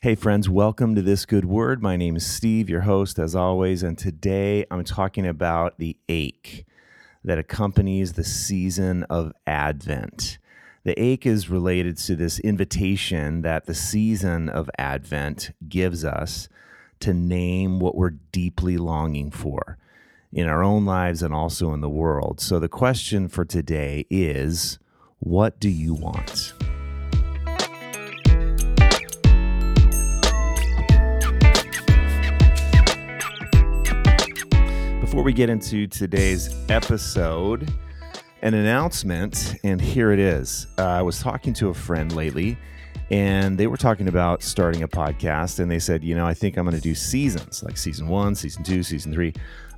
Hey, friends, welcome to This Good Word. My name is Steve, your host, as always, and today I'm talking about the ache that accompanies the season of Advent. The ache is related to this invitation that the season of Advent gives us to name what we're deeply longing for in our own lives and also in the world. So, the question for today is what do you want? Before we get into today's episode, an announcement, and here it is. Uh, I was talking to a friend lately, and they were talking about starting a podcast, and they said, you know, I think I'm going to do seasons, like season one, season two, season three.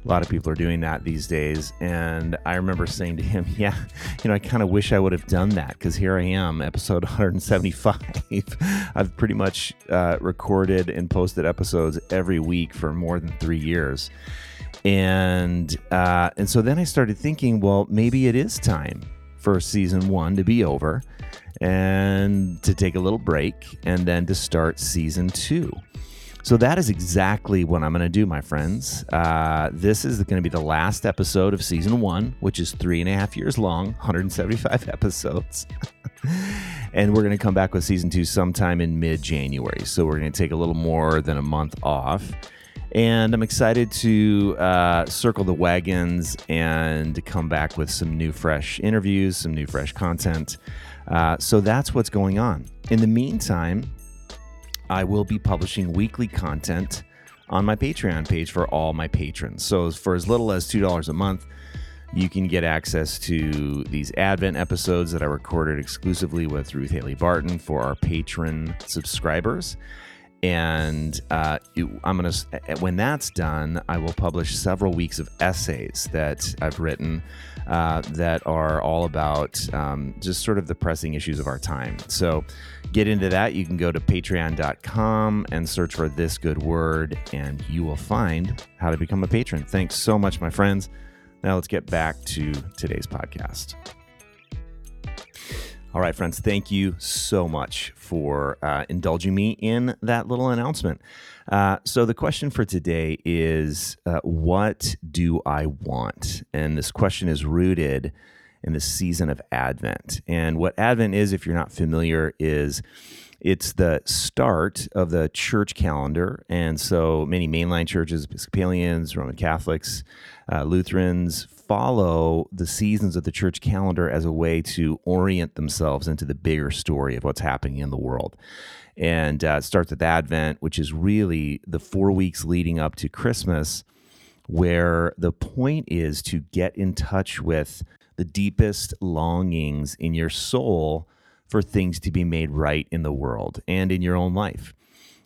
A lot of people are doing that these days. And I remember saying to him, Yeah, you know, I kind of wish I would have done that because here I am, episode 175. I've pretty much uh, recorded and posted episodes every week for more than three years and uh, and so then I started thinking, well, maybe it is time for season one to be over, and to take a little break, and then to start season two. So that is exactly what I'm going to do, my friends. Uh, this is going to be the last episode of season one, which is three and a half years long, 175 episodes. and we're going to come back with season two sometime in mid January. So we're going to take a little more than a month off. And I'm excited to uh, circle the wagons and come back with some new, fresh interviews, some new, fresh content. Uh, so that's what's going on. In the meantime, I will be publishing weekly content on my Patreon page for all my patrons. So for as little as $2 a month, you can get access to these Advent episodes that I recorded exclusively with Ruth Haley Barton for our patron subscribers and uh, I'm gonna when that's done, I will publish several weeks of essays that I've written uh, that are all about um, just sort of the pressing issues of our time. So, get into that. You can go to Patreon.com and search for this good word, and you will find how to become a patron. Thanks so much, my friends. Now let's get back to today's podcast. All right, friends, thank you so much for uh, indulging me in that little announcement. Uh, so, the question for today is uh, What do I want? And this question is rooted in the season of Advent. And what Advent is, if you're not familiar, is it's the start of the church calendar. And so many mainline churches, Episcopalians, Roman Catholics, uh, Lutherans, follow the seasons of the church calendar as a way to orient themselves into the bigger story of what's happening in the world. And uh, it starts with Advent, which is really the four weeks leading up to Christmas, where the point is to get in touch with the deepest longings in your soul for things to be made right in the world and in your own life.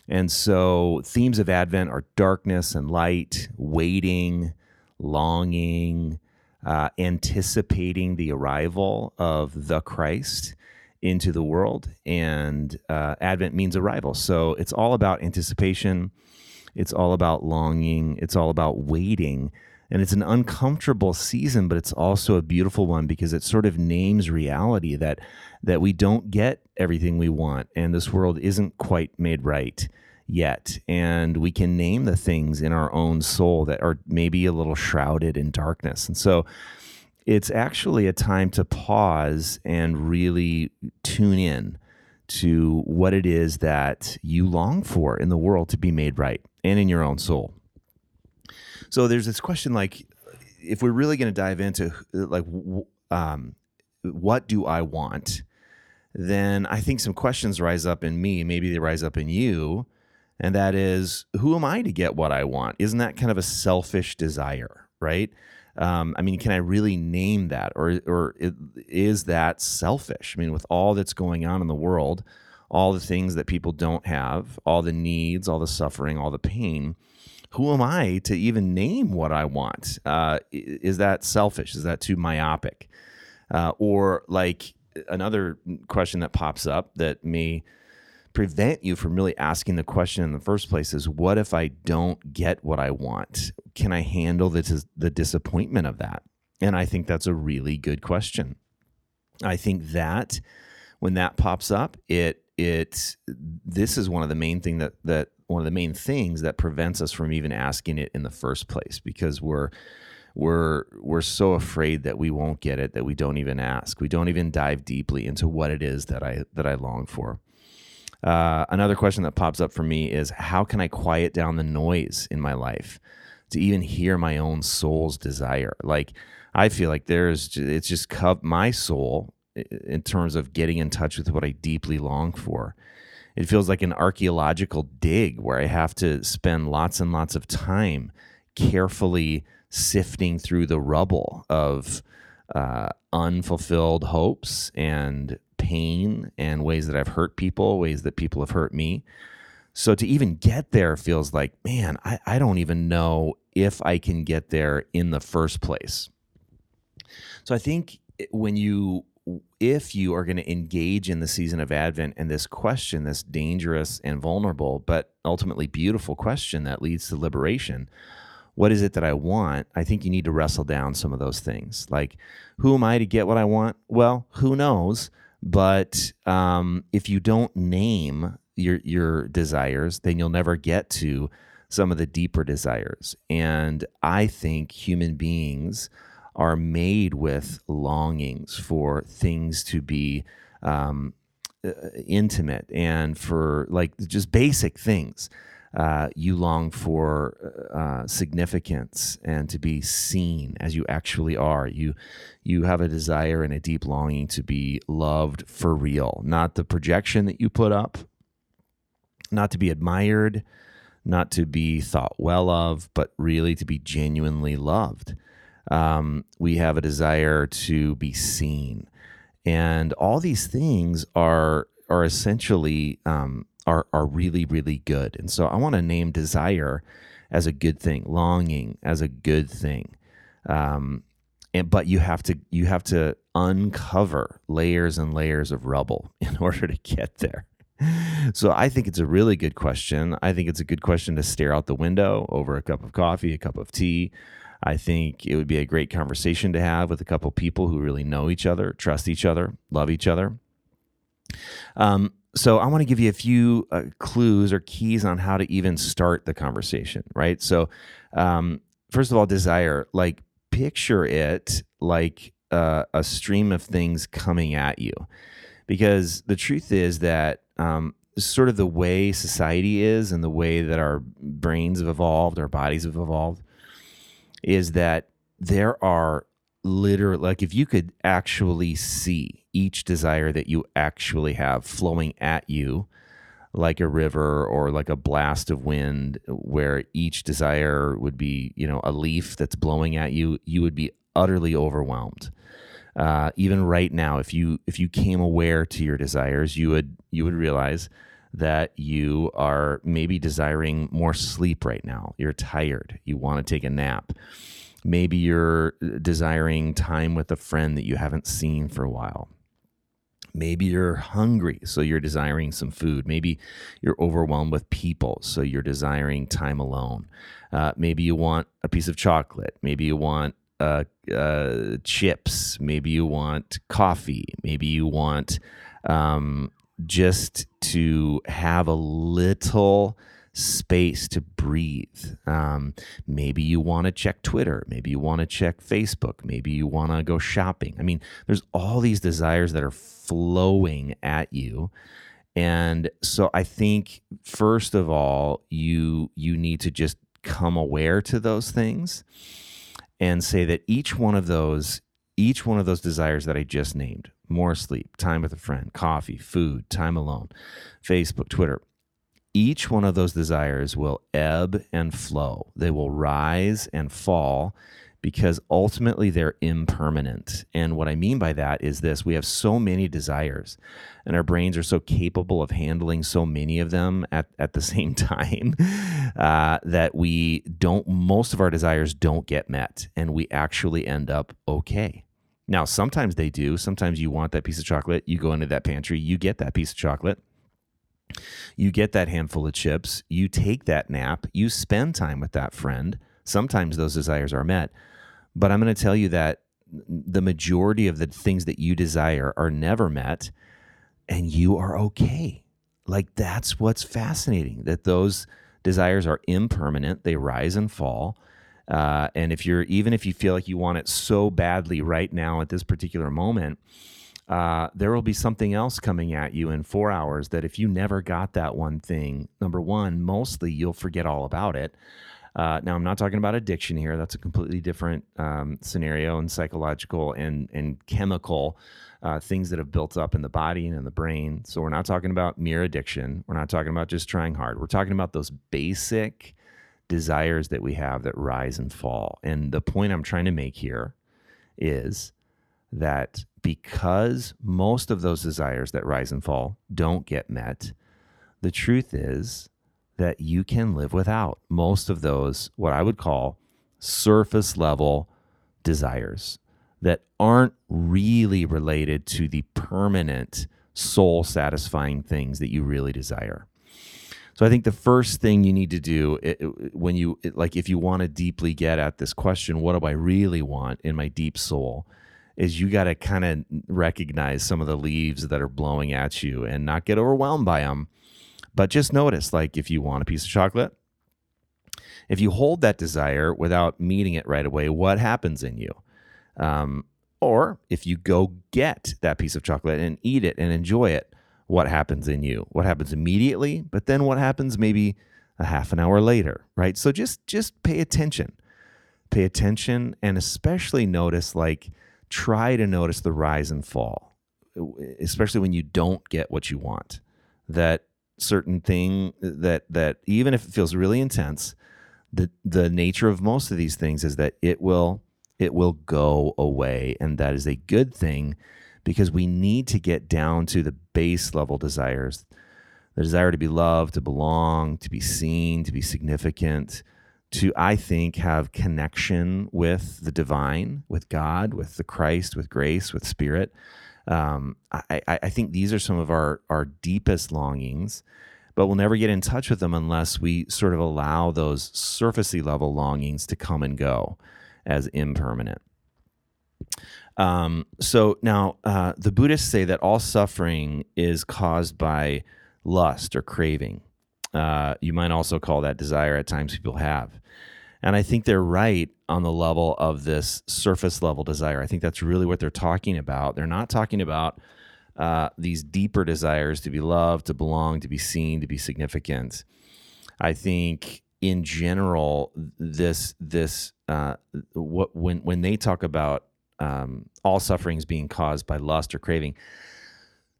And so, themes of Advent are darkness and light, waiting, longing, uh, anticipating the arrival of the Christ into the world. And uh, Advent means arrival. So it's all about anticipation, it's all about longing, it's all about waiting. And it's an uncomfortable season, but it's also a beautiful one because it sort of names reality that that we don't get everything we want, and this world isn't quite made right yet. And we can name the things in our own soul that are maybe a little shrouded in darkness. And so it's actually a time to pause and really tune in to what it is that you long for in the world to be made right and in your own soul. So there's this question like, if we're really going to dive into like, um, what do I want? Then I think some questions rise up in me. Maybe they rise up in you and that is who am I to get what I want? Isn't that kind of a selfish desire, right? Um, I mean, can I really name that, or or is that selfish? I mean, with all that's going on in the world, all the things that people don't have, all the needs, all the suffering, all the pain. Who am I to even name what I want? Uh, is that selfish? Is that too myopic? Uh, or like another question that pops up that may prevent you from really asking the question in the first place is what if I don't get what I want? Can I handle the, the disappointment of that? And I think that's a really good question. I think that when that pops up, it it this is one of the main thing that that one of the main things that prevents us from even asking it in the first place because we're we're we're so afraid that we won't get it that we don't even ask. We don't even dive deeply into what it is that I that I long for. Uh, another question that pops up for me is how can I quiet down the noise in my life to even hear my own soul's desire? Like I feel like there's it's just cut my soul in terms of getting in touch with what I deeply long for. It feels like an archaeological dig where I have to spend lots and lots of time carefully sifting through the rubble of uh, unfulfilled hopes and pain and ways that I've hurt people, ways that people have hurt me. So to even get there feels like, man, I, I don't even know if I can get there in the first place. So I think when you if you are going to engage in the season of Advent and this question, this dangerous and vulnerable, but ultimately beautiful question that leads to liberation, what is it that I want? I think you need to wrestle down some of those things. Like, who am I to get what I want? Well, who knows? But um, if you don't name your your desires, then you'll never get to some of the deeper desires. And I think human beings are made with longings for things to be um, uh, intimate and for like just basic things uh, you long for uh, significance and to be seen as you actually are. You you have a desire and a deep longing to be loved for real, not the projection that you put up, not to be admired, not to be thought well of, but really to be genuinely loved. Um, we have a desire to be seen, and all these things are are essentially um, are are really really good. And so I want to name desire as a good thing, longing as a good thing. Um, and but you have to you have to uncover layers and layers of rubble in order to get there. So I think it's a really good question. I think it's a good question to stare out the window over a cup of coffee, a cup of tea. I think it would be a great conversation to have with a couple people who really know each other, trust each other, love each other. Um, so I want to give you a few uh, clues or keys on how to even start the conversation, right? So, um, first of all, desire, like picture it like uh, a stream of things coming at you, because the truth is that um, sort of the way society is and the way that our brains have evolved, our bodies have evolved, is that there are literally like if you could actually see each desire that you actually have flowing at you like a river or like a blast of wind where each desire would be you know a leaf that's blowing at you you would be utterly overwhelmed. Uh, even right now if you if you came aware to your desires you would you would realize that you are maybe desiring more sleep right now. You're tired. You want to take a nap. Maybe you're desiring time with a friend that you haven't seen for a while. Maybe you're hungry, so you're desiring some food. Maybe you're overwhelmed with people, so you're desiring time alone. Uh, maybe you want a piece of chocolate. Maybe you want uh, uh, chips. Maybe you want coffee. Maybe you want um, just to have a little space to breathe. Um, maybe you want to check Twitter. Maybe you want to check Facebook. Maybe you want to go shopping. I mean, there's all these desires that are flowing at you. And so I think first of all, you you need to just come aware to those things and say that each one of those each one of those desires that I just named, more sleep, time with a friend, coffee, food, time alone, Facebook, Twitter, each one of those desires will ebb and flow. They will rise and fall because ultimately they're impermanent. And what I mean by that is this we have so many desires, and our brains are so capable of handling so many of them at, at the same time uh, that we don't, most of our desires don't get met, and we actually end up okay. Now, sometimes they do. Sometimes you want that piece of chocolate, you go into that pantry, you get that piece of chocolate you get that handful of chips, you take that nap, you spend time with that friend. Sometimes those desires are met. But I'm going to tell you that the majority of the things that you desire are never met, and you are okay. like that's what's fascinating that those desires are impermanent, they rise and fall. Uh, and if you're even if you feel like you want it so badly right now at this particular moment, uh, there will be something else coming at you in four hours that if you never got that one thing, number one, mostly you'll forget all about it. Uh, now, I'm not talking about addiction here. That's a completely different um, scenario and psychological and, and chemical uh, things that have built up in the body and in the brain. So, we're not talking about mere addiction. We're not talking about just trying hard. We're talking about those basic desires that we have that rise and fall. And the point I'm trying to make here is that because most of those desires that rise and fall don't get met, the truth is that you can live without most of those, what I would call surface level desires that aren't really related to the permanent soul satisfying things that you really desire. So I think the first thing you need to do it, it, when you it, like if you want to deeply get at this question, what do I really want in my deep soul? Is you got to kind of recognize some of the leaves that are blowing at you and not get overwhelmed by them but just notice like if you want a piece of chocolate, if you hold that desire without meeting it right away, what happens in you? Um, or if you go get that piece of chocolate and eat it and enjoy it, what happens in you? What happens immediately? But then what happens maybe a half an hour later, right? So just just pay attention. Pay attention and especially notice like try to notice the rise and fall, especially when you don't get what you want. That certain thing that that even if it feels really intense, the the nature of most of these things is that it will it will go away and that is a good thing because we need to get down to the base level desires the desire to be loved to belong to be seen to be significant to i think have connection with the divine with god with the christ with grace with spirit um, I, I think these are some of our, our deepest longings, but we'll never get in touch with them unless we sort of allow those surfacey level longings to come and go as impermanent. Um, so now uh, the Buddhists say that all suffering is caused by lust or craving. Uh, you might also call that desire at times people have. And I think they're right on the level of this surface level desire. I think that's really what they're talking about. They're not talking about uh, these deeper desires to be loved, to belong, to be seen, to be significant. I think in general, this this uh, what when when they talk about um, all sufferings being caused by lust or craving,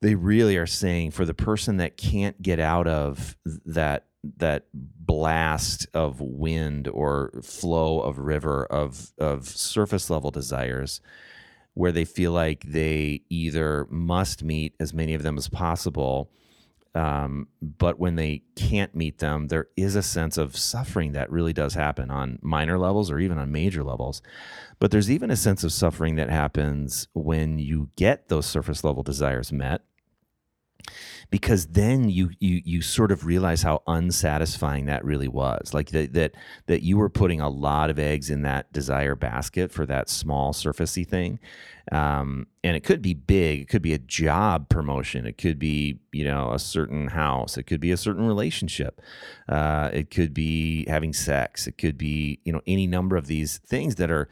they really are saying for the person that can't get out of that that blast of wind or flow of river of of surface level desires where they feel like they either must meet as many of them as possible um, but when they can't meet them there is a sense of suffering that really does happen on minor levels or even on major levels. But there's even a sense of suffering that happens when you get those surface level desires met because then you you you sort of realize how unsatisfying that really was. Like that that that you were putting a lot of eggs in that desire basket for that small surfacey thing. Um, and it could be big it could be a job promotion it could be you know a certain house it could be a certain relationship. Uh, it could be having sex it could be you know any number of these things that are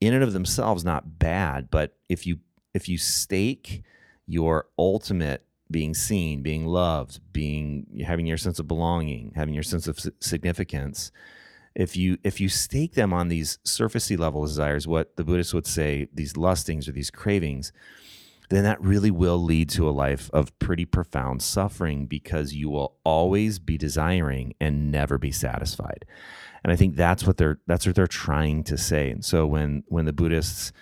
in and of themselves not bad but if you if you stake your ultimate being seen, being loved, being having your sense of belonging, having your sense of significance. If you if you stake them on these surfacey level desires, what the Buddhists would say, these lustings or these cravings, then that really will lead to a life of pretty profound suffering because you will always be desiring and never be satisfied. And I think that's what they're that's what they're trying to say. And so when when the Buddhists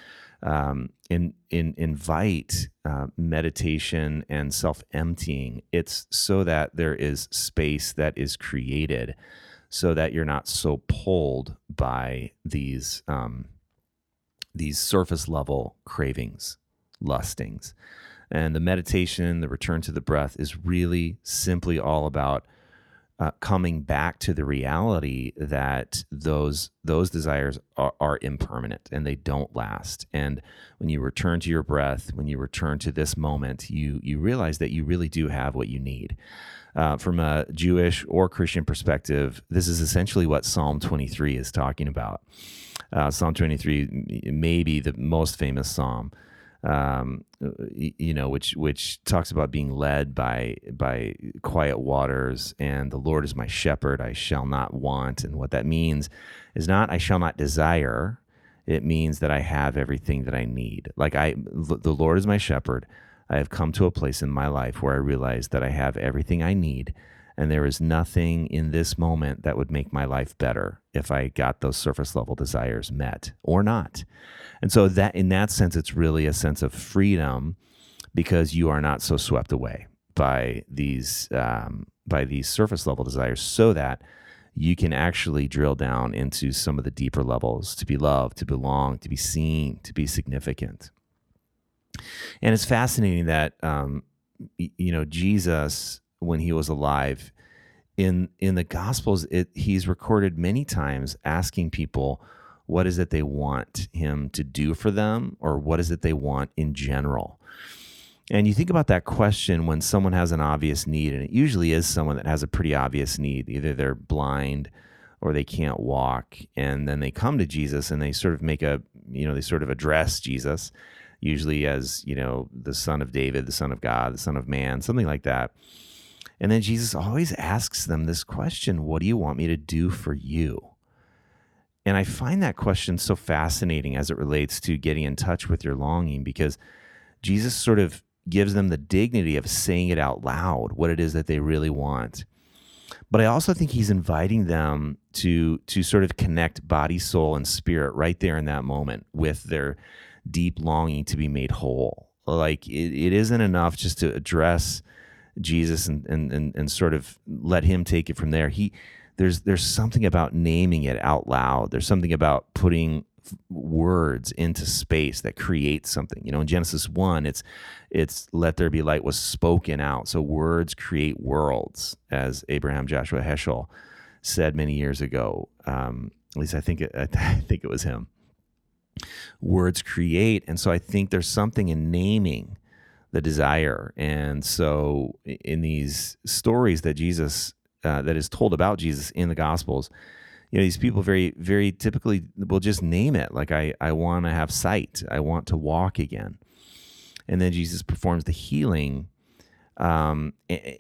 um, in, in invite uh, meditation and self emptying. It's so that there is space that is created, so that you're not so pulled by these um, these surface level cravings, lustings, and the meditation, the return to the breath, is really simply all about uh, coming back to the reality that those those desires are, are, impermanent and they don't last. And when you return to your breath, when you return to this moment, you you realize that you really do have what you need. Uh, from a Jewish or Christian perspective, this is essentially what Psalm 23 is talking about. Uh, psalm 23 may be the most famous psalm um, you know, which which talks about being led by by quiet waters, and the Lord is my shepherd; I shall not want. And what that means is not I shall not desire. It means that I have everything that I need. Like I, the Lord is my shepherd. I have come to a place in my life where I realize that I have everything I need, and there is nothing in this moment that would make my life better if I got those surface level desires met or not. And so that in that sense it's really a sense of freedom because you are not so swept away by these um, by these surface level desires so that you can actually drill down into some of the deeper levels to be loved, to belong, to be seen, to be significant. And it's fascinating that um, you know Jesus when he was alive. In in the gospels it, he's recorded many times asking people what is it they want him to do for them or what is it they want in general? And you think about that question when someone has an obvious need and it usually is someone that has a pretty obvious need. Either they're blind or they can't walk and then they come to jesus and they sort of make a you know they sort of address jesus usually as you know the son of david the son of god the son of man something like that and then Jesus always asks them this question What do you want me to do for you? And I find that question so fascinating as it relates to getting in touch with your longing because Jesus sort of gives them the dignity of saying it out loud, what it is that they really want. But I also think he's inviting them to to sort of connect body, soul, and spirit right there in that moment with their deep longing to be made whole. Like it, it isn't enough just to address Jesus and, and and and sort of let him take it from there. He there's there's something about naming it out loud. There's something about putting words into space that creates something. You know, in Genesis 1, it's it's let there be light was spoken out. So words create worlds, as Abraham Joshua Heschel said many years ago. Um, at least I think it, I think it was him. Words create, and so I think there's something in naming the desire. And so, in these stories that Jesus, uh, that is told about Jesus in the Gospels, you know, these people very, very typically will just name it like, I, I want to have sight, I want to walk again. And then Jesus performs the healing. Um,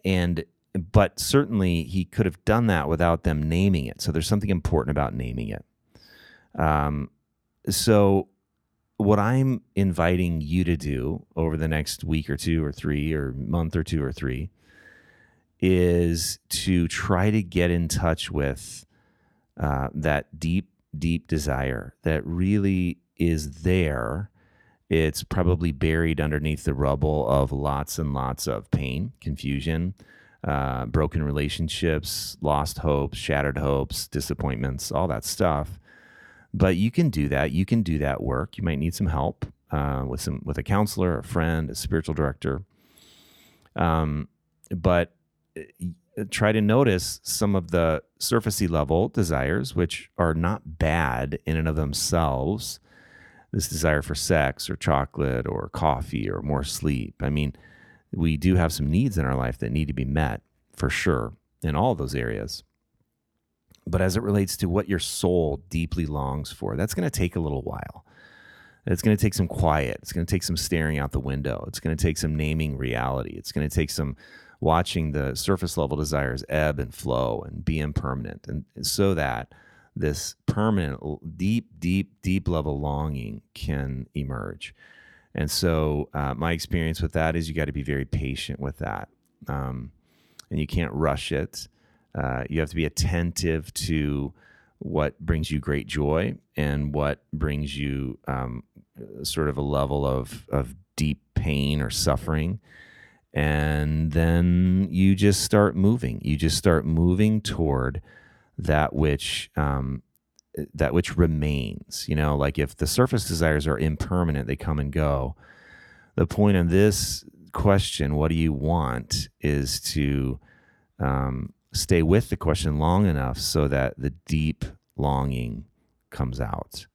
and, but certainly he could have done that without them naming it. So, there's something important about naming it. Um, so what I'm inviting you to do over the next week or two or three or month or two or three is to try to get in touch with uh, that deep, deep desire that really is there. It's probably buried underneath the rubble of lots and lots of pain, confusion, uh, broken relationships, lost hopes, shattered hopes, disappointments, all that stuff. But you can do that. You can do that work. You might need some help uh, with some with a counselor, a friend, a spiritual director. Um, but uh, try to notice some of the surfacey level desires, which are not bad in and of themselves. This desire for sex or chocolate or coffee or more sleep. I mean, we do have some needs in our life that need to be met for sure in all those areas. But as it relates to what your soul deeply longs for, that's going to take a little while. It's going to take some quiet. It's going to take some staring out the window. It's going to take some naming reality. It's going to take some watching the surface level desires ebb and flow and be impermanent. And so that this permanent, deep, deep, deep level longing can emerge. And so, uh, my experience with that is you got to be very patient with that. Um, and you can't rush it. Uh, you have to be attentive to what brings you great joy and what brings you um, sort of a level of, of deep pain or suffering. And then you just start moving. You just start moving toward that which um, that which remains. You know, like if the surface desires are impermanent, they come and go. The point of this question, "What do you want?" is to um, stay with the question long enough so that the deep longing comes out.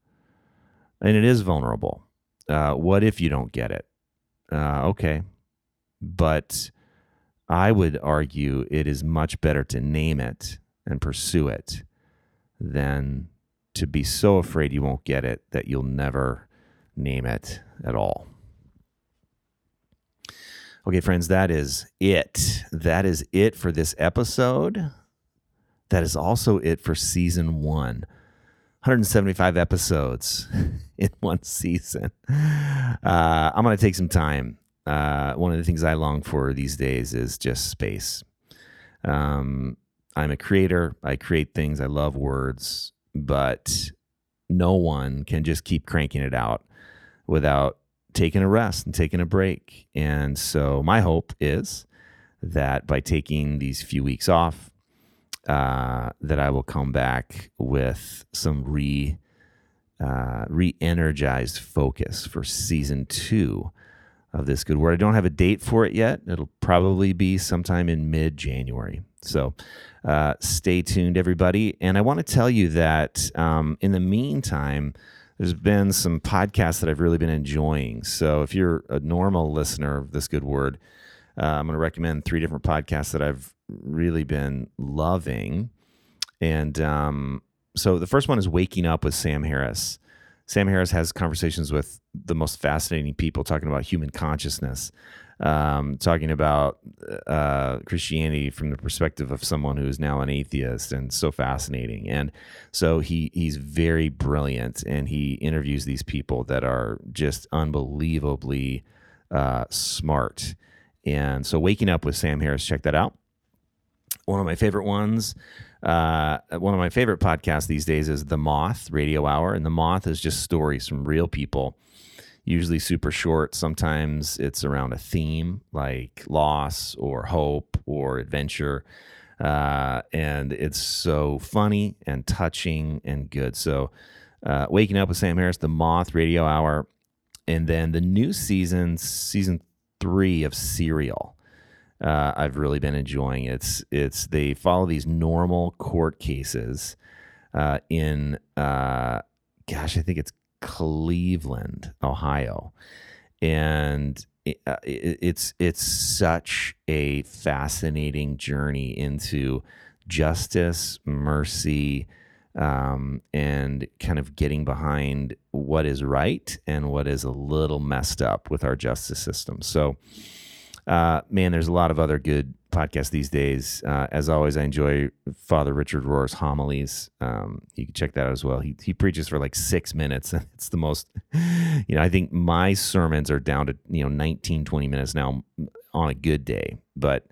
And it is vulnerable. Uh, what if you don't get it? Uh, okay. But I would argue it is much better to name it and pursue it than to be so afraid you won't get it that you'll never name it at all. Okay, friends, that is it. That is it for this episode. That is also it for season one. 175 episodes in one season. Uh, I'm going to take some time. Uh, one of the things I long for these days is just space. Um, I'm a creator. I create things. I love words, but no one can just keep cranking it out without taking a rest and taking a break. And so my hope is that by taking these few weeks off, uh, that I will come back with some re uh, re-energized focus for season two of this good word. I don't have a date for it yet. It'll probably be sometime in mid-January. So uh, stay tuned, everybody. And I want to tell you that um, in the meantime, there's been some podcasts that I've really been enjoying. So if you're a normal listener of this good word, uh, I'm going to recommend three different podcasts that I've really been loving. And um, so the first one is Waking Up with Sam Harris. Sam Harris has conversations with the most fascinating people talking about human consciousness um, talking about uh, Christianity from the perspective of someone who is now an atheist, and so fascinating. And so he he's very brilliant, and he interviews these people that are just unbelievably uh, smart. And so, waking up with Sam Harris, check that out. One of my favorite ones. Uh, one of my favorite podcasts these days is The Moth Radio Hour, and The Moth is just stories from real people usually super short. Sometimes it's around a theme like loss or hope or adventure. Uh, and it's so funny and touching and good. So, uh, Waking Up with Sam Harris, The Moth Radio Hour, and then the new season, season three of Serial. Uh, I've really been enjoying. It's it's they follow these normal court cases uh, in uh, gosh, I think it's Cleveland, Ohio, and it, uh, it, it's it's such a fascinating journey into justice, mercy, um, and kind of getting behind what is right and what is a little messed up with our justice system. So, uh, man, there's a lot of other good podcast these days. Uh, as always, I enjoy Father Richard Rohr's homilies. Um, you can check that out as well. He, he preaches for like six minutes, and it's the most, you know, I think my sermons are down to, you know, 19, 20 minutes now on a good day. But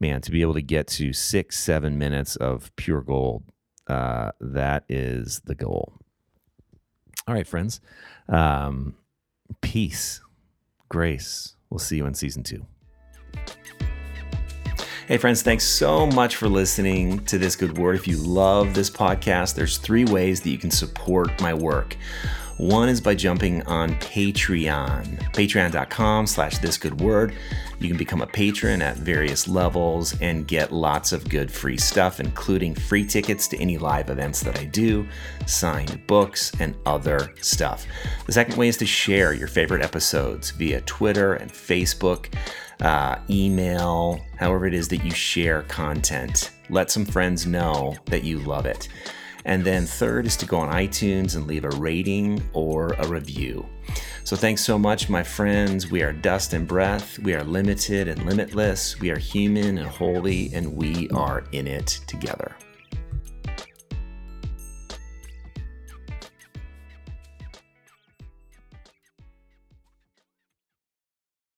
man, to be able to get to six, seven minutes of pure gold, uh, that is the goal. All right, friends. Um, peace, grace. We'll see you in season two. Hey, friends, thanks so much for listening to This Good Word. If you love this podcast, there's three ways that you can support my work. One is by jumping on Patreon, patreon.com slash this good word. You can become a patron at various levels and get lots of good free stuff, including free tickets to any live events that I do, signed books, and other stuff. The second way is to share your favorite episodes via Twitter and Facebook uh, email, however it is that you share content. Let some friends know that you love it. And then, third is to go on iTunes and leave a rating or a review. So, thanks so much, my friends. We are dust and breath. We are limited and limitless. We are human and holy, and we are in it together.